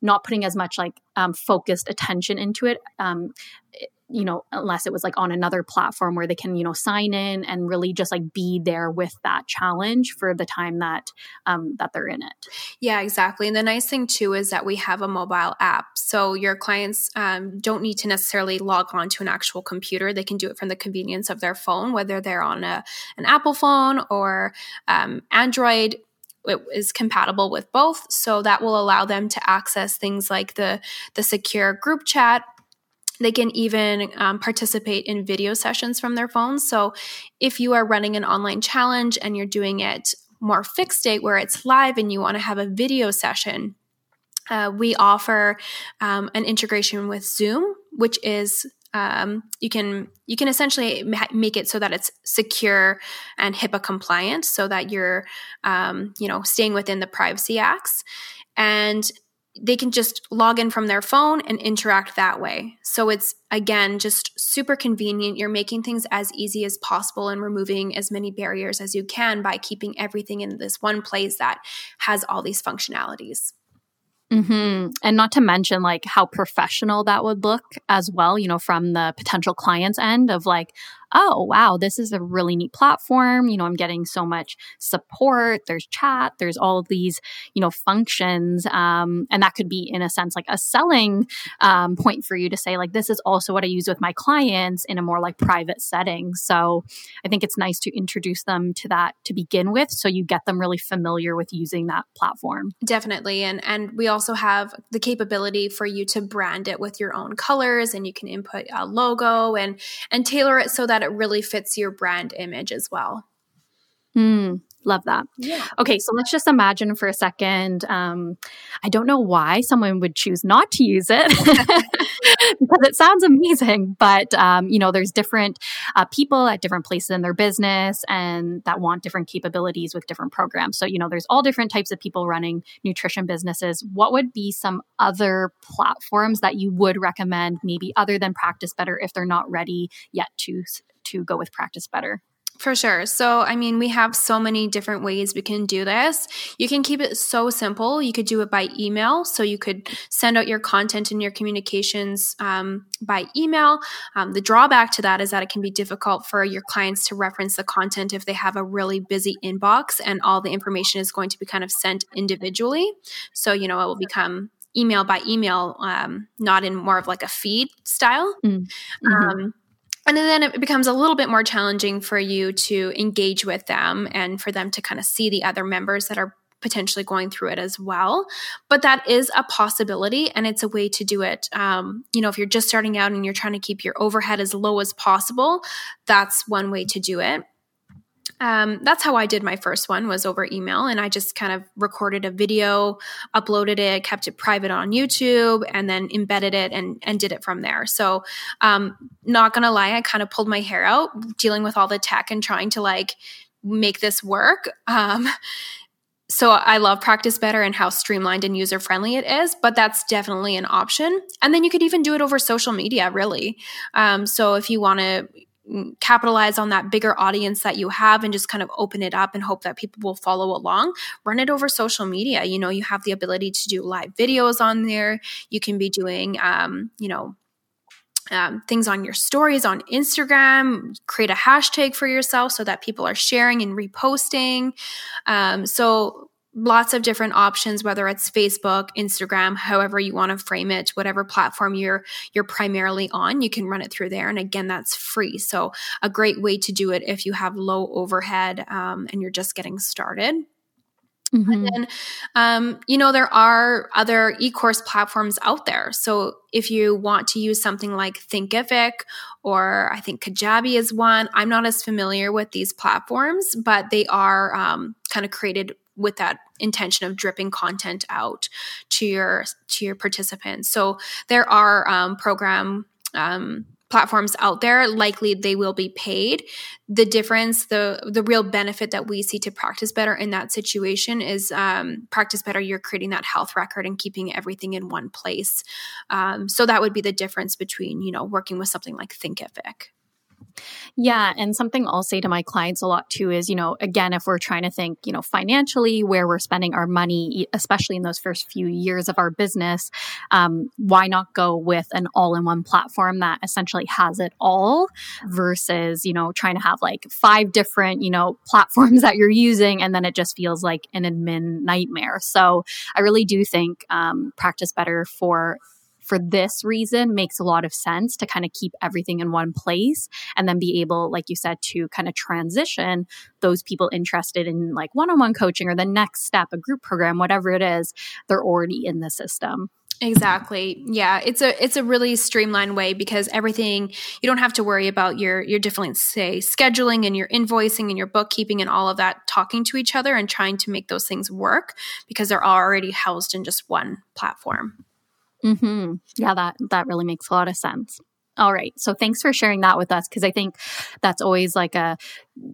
not putting as much like um, focused attention into it. Um, you know, unless it was like on another platform where they can, you know, sign in and really just like be there with that challenge for the time that um, that they're in it. Yeah, exactly. And the nice thing too is that we have a mobile app, so your clients um, don't need to necessarily log on to an actual computer. They can do it from the convenience of their phone, whether they're on a an Apple phone or um, Android it is compatible with both so that will allow them to access things like the the secure group chat they can even um, participate in video sessions from their phones. So, if you are running an online challenge and you're doing it more fixed date where it's live and you want to have a video session, uh, we offer um, an integration with Zoom, which is um, you can you can essentially ma- make it so that it's secure and HIPAA compliant, so that you're um, you know staying within the privacy acts. And they can just log in from their phone and interact that way. So it's again just super convenient. You're making things as easy as possible and removing as many barriers as you can by keeping everything in this one place that has all these functionalities. Mm-hmm. And not to mention like how professional that would look as well, you know, from the potential client's end of like, oh, wow, this is a really neat platform. You know, I'm getting so much support. There's chat, there's all of these, you know, functions. Um, and that could be, in a sense, like a selling um, point for you to say, like, this is also what I use with my clients in a more like private setting. So I think it's nice to introduce them to that to begin with. So you get them really familiar with using that platform. Definitely. And, and we also have the capability for you to brand it with your own colors and you can input a logo and, and tailor it so that that it really fits your brand image as well. Mm, love that. Yeah. Okay, so let's just imagine for a second. Um, I don't know why someone would choose not to use it because it sounds amazing, but um, you know, there's different uh, people at different places in their business and that want different capabilities with different programs. So you know, there's all different types of people running nutrition businesses. What would be some other platforms that you would recommend, maybe other than Practice Better, if they're not ready yet to to go with Practice Better? For sure. So, I mean, we have so many different ways we can do this. You can keep it so simple. You could do it by email. So, you could send out your content and your communications um, by email. Um, the drawback to that is that it can be difficult for your clients to reference the content if they have a really busy inbox and all the information is going to be kind of sent individually. So, you know, it will become email by email, um, not in more of like a feed style. Mm-hmm. Um, and then it becomes a little bit more challenging for you to engage with them and for them to kind of see the other members that are potentially going through it as well. But that is a possibility and it's a way to do it. Um, you know, if you're just starting out and you're trying to keep your overhead as low as possible, that's one way to do it. Um, that's how I did my first one was over email, and I just kind of recorded a video, uploaded it, kept it private on YouTube, and then embedded it and and did it from there. So, um, not gonna lie, I kind of pulled my hair out dealing with all the tech and trying to like make this work. Um, so I love Practice Better and how streamlined and user friendly it is, but that's definitely an option. And then you could even do it over social media, really. Um, so if you want to capitalize on that bigger audience that you have and just kind of open it up and hope that people will follow along. Run it over social media. You know you have the ability to do live videos on there. You can be doing um, you know um, things on your stories on Instagram, create a hashtag for yourself so that people are sharing and reposting. Um, so, lots of different options whether it's facebook instagram however you want to frame it whatever platform you're you're primarily on you can run it through there and again that's free so a great way to do it if you have low overhead um, and you're just getting started Mm-hmm. And then, um, you know, there are other e course platforms out there. So if you want to use something like Thinkific or I think Kajabi is one, I'm not as familiar with these platforms, but they are um, kind of created with that intention of dripping content out to your to your participants. So there are um, program um, platforms out there. Likely they will be paid. The difference the the real benefit that we see to practice better in that situation is um, practice better. You're creating that health record and keeping everything in one place. Um, so that would be the difference between you know working with something like thinkific yeah. And something I'll say to my clients a lot too is, you know, again, if we're trying to think, you know, financially where we're spending our money, especially in those first few years of our business, um, why not go with an all in one platform that essentially has it all versus, you know, trying to have like five different, you know, platforms that you're using and then it just feels like an admin nightmare. So I really do think um, practice better for for this reason makes a lot of sense to kind of keep everything in one place and then be able, like you said, to kind of transition those people interested in like one on one coaching or the next step, a group program, whatever it is, they're already in the system. Exactly. Yeah, it's a it's a really streamlined way because everything you don't have to worry about your your different say scheduling and your invoicing and your bookkeeping and all of that talking to each other and trying to make those things work because they're already housed in just one platform. Mm-hmm. Yeah, that that really makes a lot of sense. All right. So thanks for sharing that with us because I think that's always like a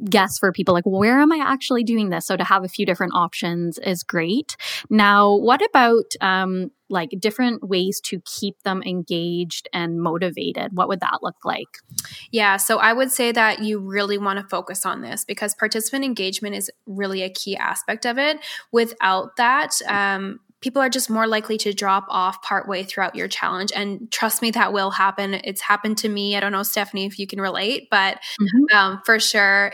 guess for people like, where am I actually doing this? So to have a few different options is great. Now, what about um, like different ways to keep them engaged and motivated? What would that look like? Yeah. So I would say that you really want to focus on this because participant engagement is really a key aspect of it. Without that, um, people are just more likely to drop off partway throughout your challenge. And trust me, that will happen. It's happened to me. I don't know, Stephanie, if you can relate, but mm-hmm. um, for sure,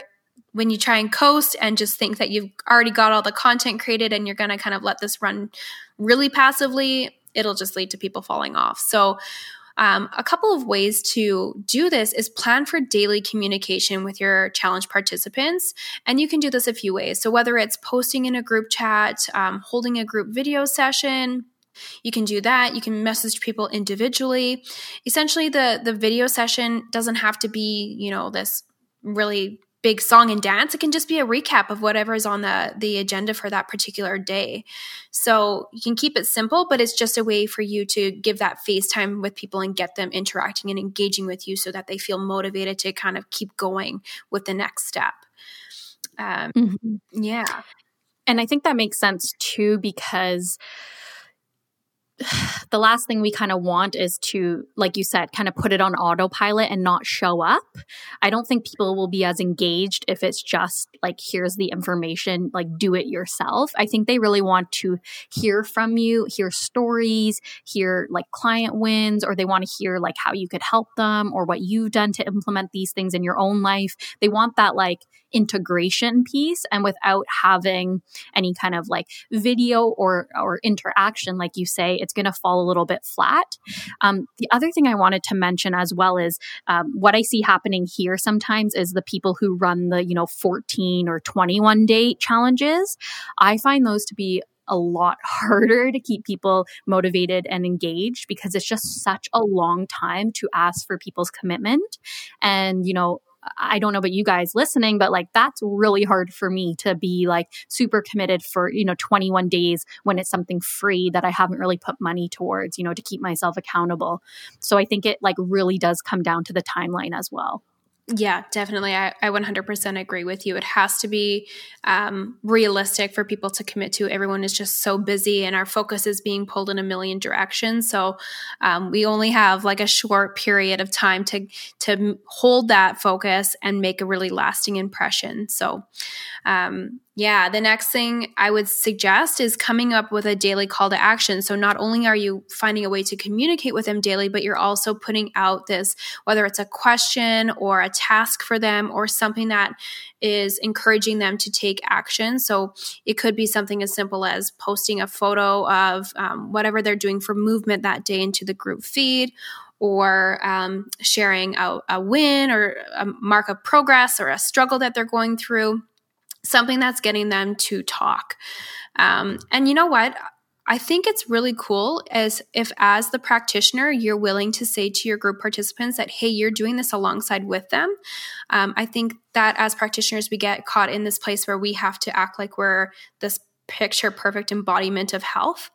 when you try and coast and just think that you've already got all the content created and you're going to kind of let this run really passively, it'll just lead to people falling off. So, um, a couple of ways to do this is plan for daily communication with your challenge participants. And you can do this a few ways. So, whether it's posting in a group chat, um, holding a group video session, you can do that. You can message people individually. Essentially, the the video session doesn't have to be, you know, this really big song and dance. It can just be a recap of whatever is on the the agenda for that particular day. So you can keep it simple, but it's just a way for you to give that FaceTime with people and get them interacting and engaging with you so that they feel motivated to kind of keep going with the next step. Um, mm-hmm. Yeah. And I think that makes sense too because the last thing we kind of want is to, like you said, kind of put it on autopilot and not show up. I don't think people will be as engaged if it's just like, here's the information, like do it yourself. I think they really want to hear from you, hear stories, hear like client wins, or they want to hear like how you could help them or what you've done to implement these things in your own life. They want that like integration piece and without having any kind of like video or or interaction like you say it's going to fall a little bit flat. Um, the other thing I wanted to mention as well is um, what I see happening here sometimes is the people who run the, you know, 14 or 21 day challenges. I find those to be a lot harder to keep people motivated and engaged because it's just such a long time to ask for people's commitment. And, you know, I don't know about you guys listening, but like that's really hard for me to be like super committed for, you know, 21 days when it's something free that I haven't really put money towards, you know, to keep myself accountable. So I think it like really does come down to the timeline as well. Yeah, definitely. I, I 100% agree with you. It has to be um, realistic for people to commit to. Everyone is just so busy and our focus is being pulled in a million directions. So um, we only have like a short period of time to, to hold that focus and make a really lasting impression. So um, yeah, the next thing I would suggest is coming up with a daily call to action. So not only are you finding a way to communicate with them daily, but you're also putting out this, whether it's a question or a task for them or something that is encouraging them to take action. So it could be something as simple as posting a photo of um, whatever they're doing for movement that day into the group feed or um, sharing a, a win or a mark of progress or a struggle that they're going through something that's getting them to talk. Um, and you know what? I think it's really cool as if as the practitioner you're willing to say to your group participants that hey you're doing this alongside with them. Um, I think that as practitioners we get caught in this place where we have to act like we're this picture perfect embodiment of health.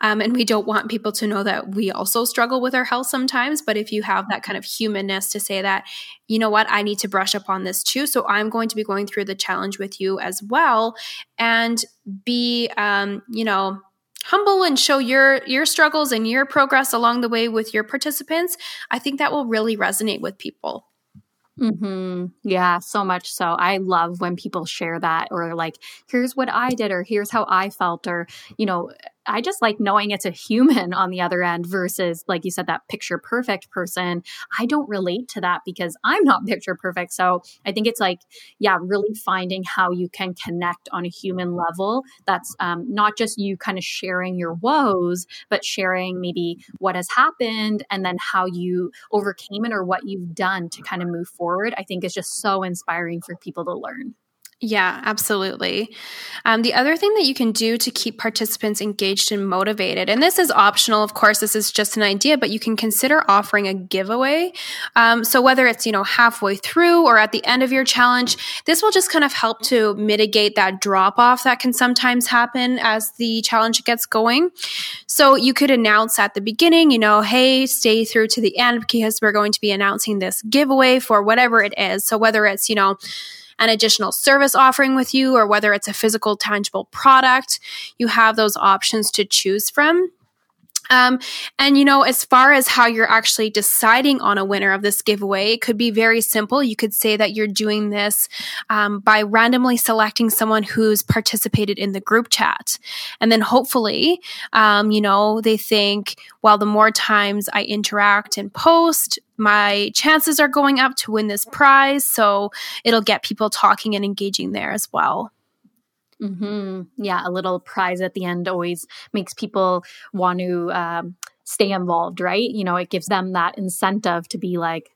Um, and we don't want people to know that we also struggle with our health sometimes. But if you have that kind of humanness to say that, you know what, I need to brush up on this too. So I'm going to be going through the challenge with you as well and be, um, you know, humble and show your your struggles and your progress along the way with your participants i think that will really resonate with people Mm-hmm. Yeah, so much so. I love when people share that or like, here's what I did or here's how I felt or, you know, I just like knowing it's a human on the other end versus, like you said, that picture perfect person. I don't relate to that because I'm not picture perfect. So I think it's like, yeah, really finding how you can connect on a human level. That's um, not just you kind of sharing your woes, but sharing maybe what has happened and then how you overcame it or what you've done to kind of move forward. I think is just so inspiring for people to learn. Yeah, absolutely. Um, the other thing that you can do to keep participants engaged and motivated, and this is optional, of course, this is just an idea, but you can consider offering a giveaway. Um, so whether it's, you know, halfway through or at the end of your challenge, this will just kind of help to mitigate that drop off that can sometimes happen as the challenge gets going. So you could announce at the beginning, you know, hey, stay through to the end because we're going to be announcing this giveaway for whatever it is. So whether it's, you know, an additional service offering with you or whether it's a physical, tangible product, you have those options to choose from. Um, and you know, as far as how you're actually deciding on a winner of this giveaway, it could be very simple. You could say that you're doing this um, by randomly selecting someone who's participated in the group chat, and then hopefully, um, you know, they think, well, the more times I interact and post, my chances are going up to win this prize. So it'll get people talking and engaging there as well. Mm-hmm. Yeah, a little prize at the end always makes people want to um, stay involved, right? You know, it gives them that incentive to be like,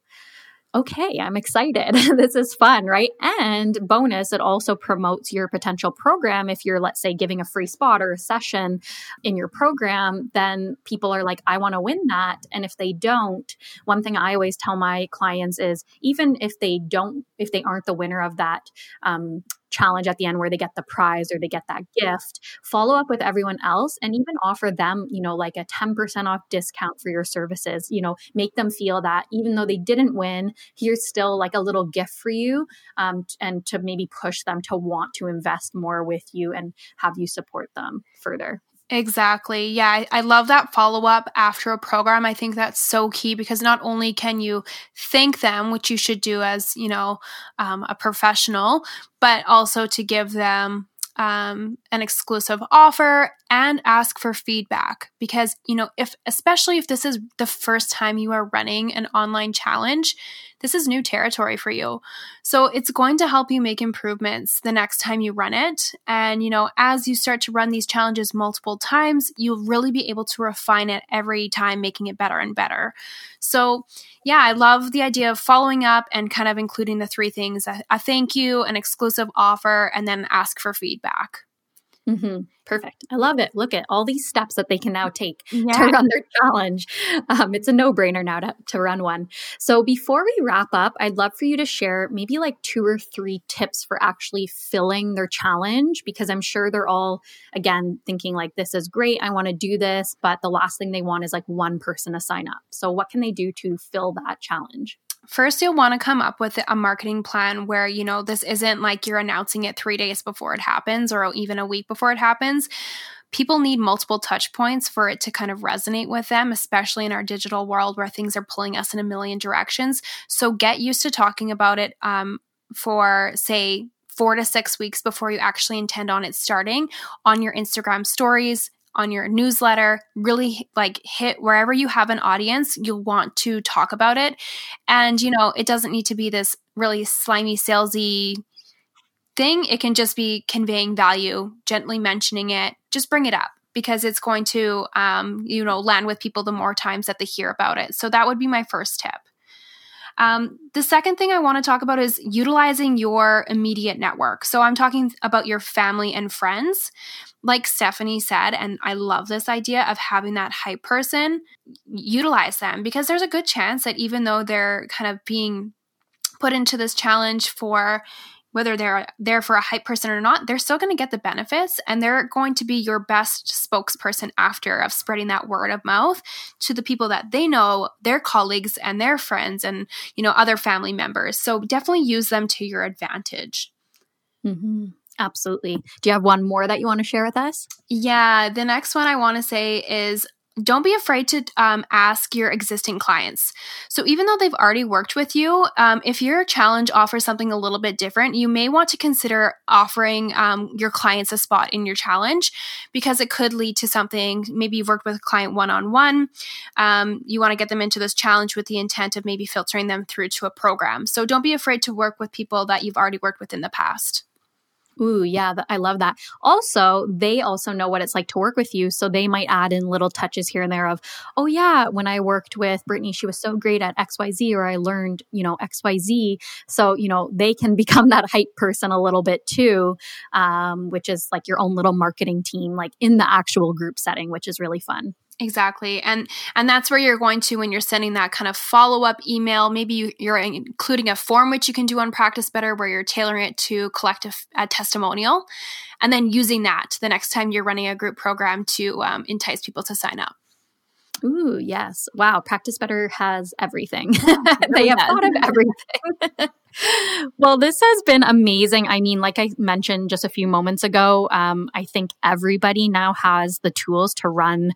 okay, I'm excited. this is fun, right? And bonus, it also promotes your potential program. If you're, let's say, giving a free spot or a session in your program, then people are like, I want to win that. And if they don't, one thing I always tell my clients is even if they don't, if they aren't the winner of that um, challenge at the end where they get the prize or they get that gift, follow up with everyone else and even offer them, you know, like a 10% off discount for your services. You know, make them feel that even though they didn't win, here's still like a little gift for you um, and to maybe push them to want to invest more with you and have you support them further. Exactly. Yeah, I, I love that follow up after a program. I think that's so key because not only can you thank them, which you should do as you know um, a professional, but also to give them um, an exclusive offer and ask for feedback because, you know, if especially if this is the first time you are running an online challenge, this is new territory for you. So it's going to help you make improvements the next time you run it. And, you know, as you start to run these challenges multiple times, you'll really be able to refine it every time, making it better and better. So, yeah, I love the idea of following up and kind of including the three things a, thank you, an exclusive offer, and then ask for feedback. Mm-hmm. Perfect. I love it. Look at all these steps that they can now take yeah. to run their challenge. Um, it's a no brainer now to, to run one. So, before we wrap up, I'd love for you to share maybe like two or three tips for actually filling their challenge because I'm sure they're all, again, thinking like, this is great. I want to do this. But the last thing they want is like one person to sign up. So, what can they do to fill that challenge? First, you'll want to come up with a marketing plan where, you know, this isn't like you're announcing it three days before it happens or even a week before it happens. People need multiple touch points for it to kind of resonate with them, especially in our digital world where things are pulling us in a million directions. So get used to talking about it um, for, say, four to six weeks before you actually intend on it starting on your Instagram stories, on your newsletter, really like hit wherever you have an audience, you'll want to talk about it. And, you know, it doesn't need to be this really slimy, salesy thing. It can just be conveying value, gently mentioning it, just bring it up because it's going to, um, you know, land with people the more times that they hear about it. So that would be my first tip. Um, the second thing I want to talk about is utilizing your immediate network. So I'm talking about your family and friends. Like Stephanie said, and I love this idea of having that hype person, utilize them because there's a good chance that even though they're kind of being put into this challenge for whether they're there for a hype person or not, they're still going to get the benefits and they're going to be your best spokesperson after of spreading that word of mouth to the people that they know, their colleagues and their friends and, you know, other family members. So definitely use them to your advantage. Mm-hmm. Absolutely. Do you have one more that you want to share with us? Yeah. The next one I want to say is don't be afraid to um, ask your existing clients. So, even though they've already worked with you, um, if your challenge offers something a little bit different, you may want to consider offering um, your clients a spot in your challenge because it could lead to something. Maybe you've worked with a client one on one. You want to get them into this challenge with the intent of maybe filtering them through to a program. So, don't be afraid to work with people that you've already worked with in the past. Ooh, yeah, I love that. Also, they also know what it's like to work with you. So they might add in little touches here and there of, oh, yeah, when I worked with Brittany, she was so great at XYZ, or I learned, you know, XYZ. So, you know, they can become that hype person a little bit too, um, which is like your own little marketing team, like in the actual group setting, which is really fun. Exactly. And and that's where you're going to when you're sending that kind of follow-up email. Maybe you, you're including a form which you can do on Practice Better where you're tailoring it to collect a, a testimonial and then using that the next time you're running a group program to um, entice people to sign up. Ooh, yes. Wow. Practice Better has everything. they have thought of everything. well, this has been amazing. I mean, like I mentioned just a few moments ago, um, I think everybody now has the tools to run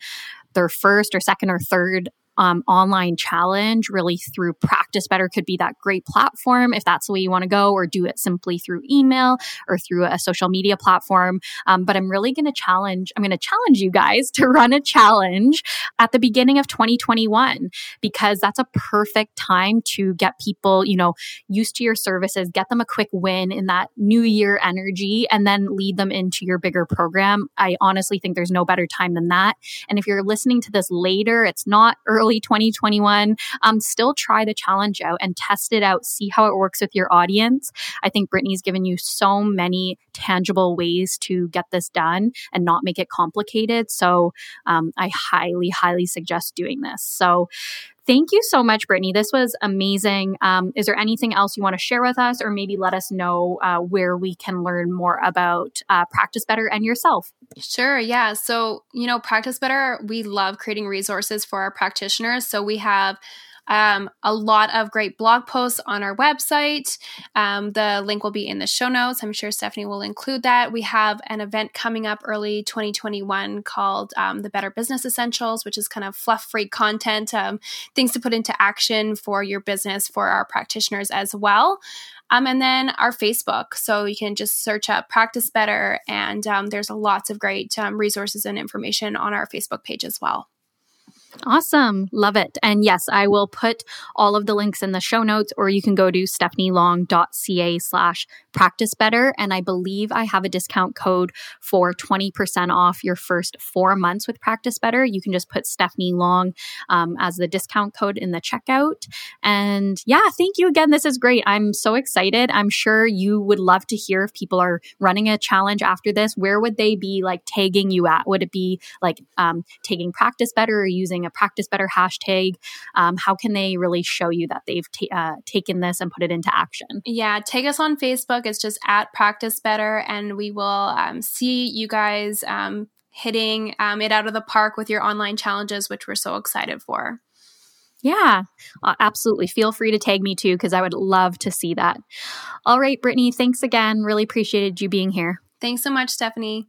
their first or second or third um, online challenge really through practice better could be that great platform if that's the way you want to go or do it simply through email or through a social media platform. Um, but i'm really going to challenge i'm going to challenge you guys to run a challenge at the beginning of 2021 because that's a perfect time to get people you know used to your services get them a quick win in that new year energy and then lead them into your bigger program. I honestly think there's no better time than that. And if you're listening to this later it's not early early 2021, um, still try the challenge out and test it out, see how it works with your audience. I think Brittany's given you so many tangible ways to get this done and not make it complicated. So um, I highly, highly suggest doing this. So Thank you so much, Brittany. This was amazing. Um, is there anything else you want to share with us, or maybe let us know uh, where we can learn more about uh, Practice Better and yourself? Sure. Yeah. So, you know, Practice Better, we love creating resources for our practitioners. So we have um, a lot of great blog posts on our website. Um, the link will be in the show notes. I'm sure Stephanie will include that. We have an event coming up early 2021 called um, the Better Business Essentials, which is kind of fluff free content, um, things to put into action for your business for our practitioners as well. Um, and then our Facebook. So you can just search up Practice Better, and um, there's lots of great um, resources and information on our Facebook page as well. Awesome. Love it. And yes, I will put all of the links in the show notes, or you can go to stephanielong.ca slash practice better. And I believe I have a discount code for 20% off your first four months with Practice Better. You can just put Stephanie Long um, as the discount code in the checkout. And yeah, thank you again. This is great. I'm so excited. I'm sure you would love to hear if people are running a challenge after this. Where would they be like tagging you at? Would it be like um, taking Practice Better or using a practice better hashtag um, how can they really show you that they've ta- uh, taken this and put it into action yeah take us on facebook it's just at practice better and we will um, see you guys um, hitting um, it out of the park with your online challenges which we're so excited for yeah, uh, absolutely. Feel free to tag me too, because I would love to see that. All right, Brittany, thanks again. Really appreciated you being here. Thanks so much, Stephanie.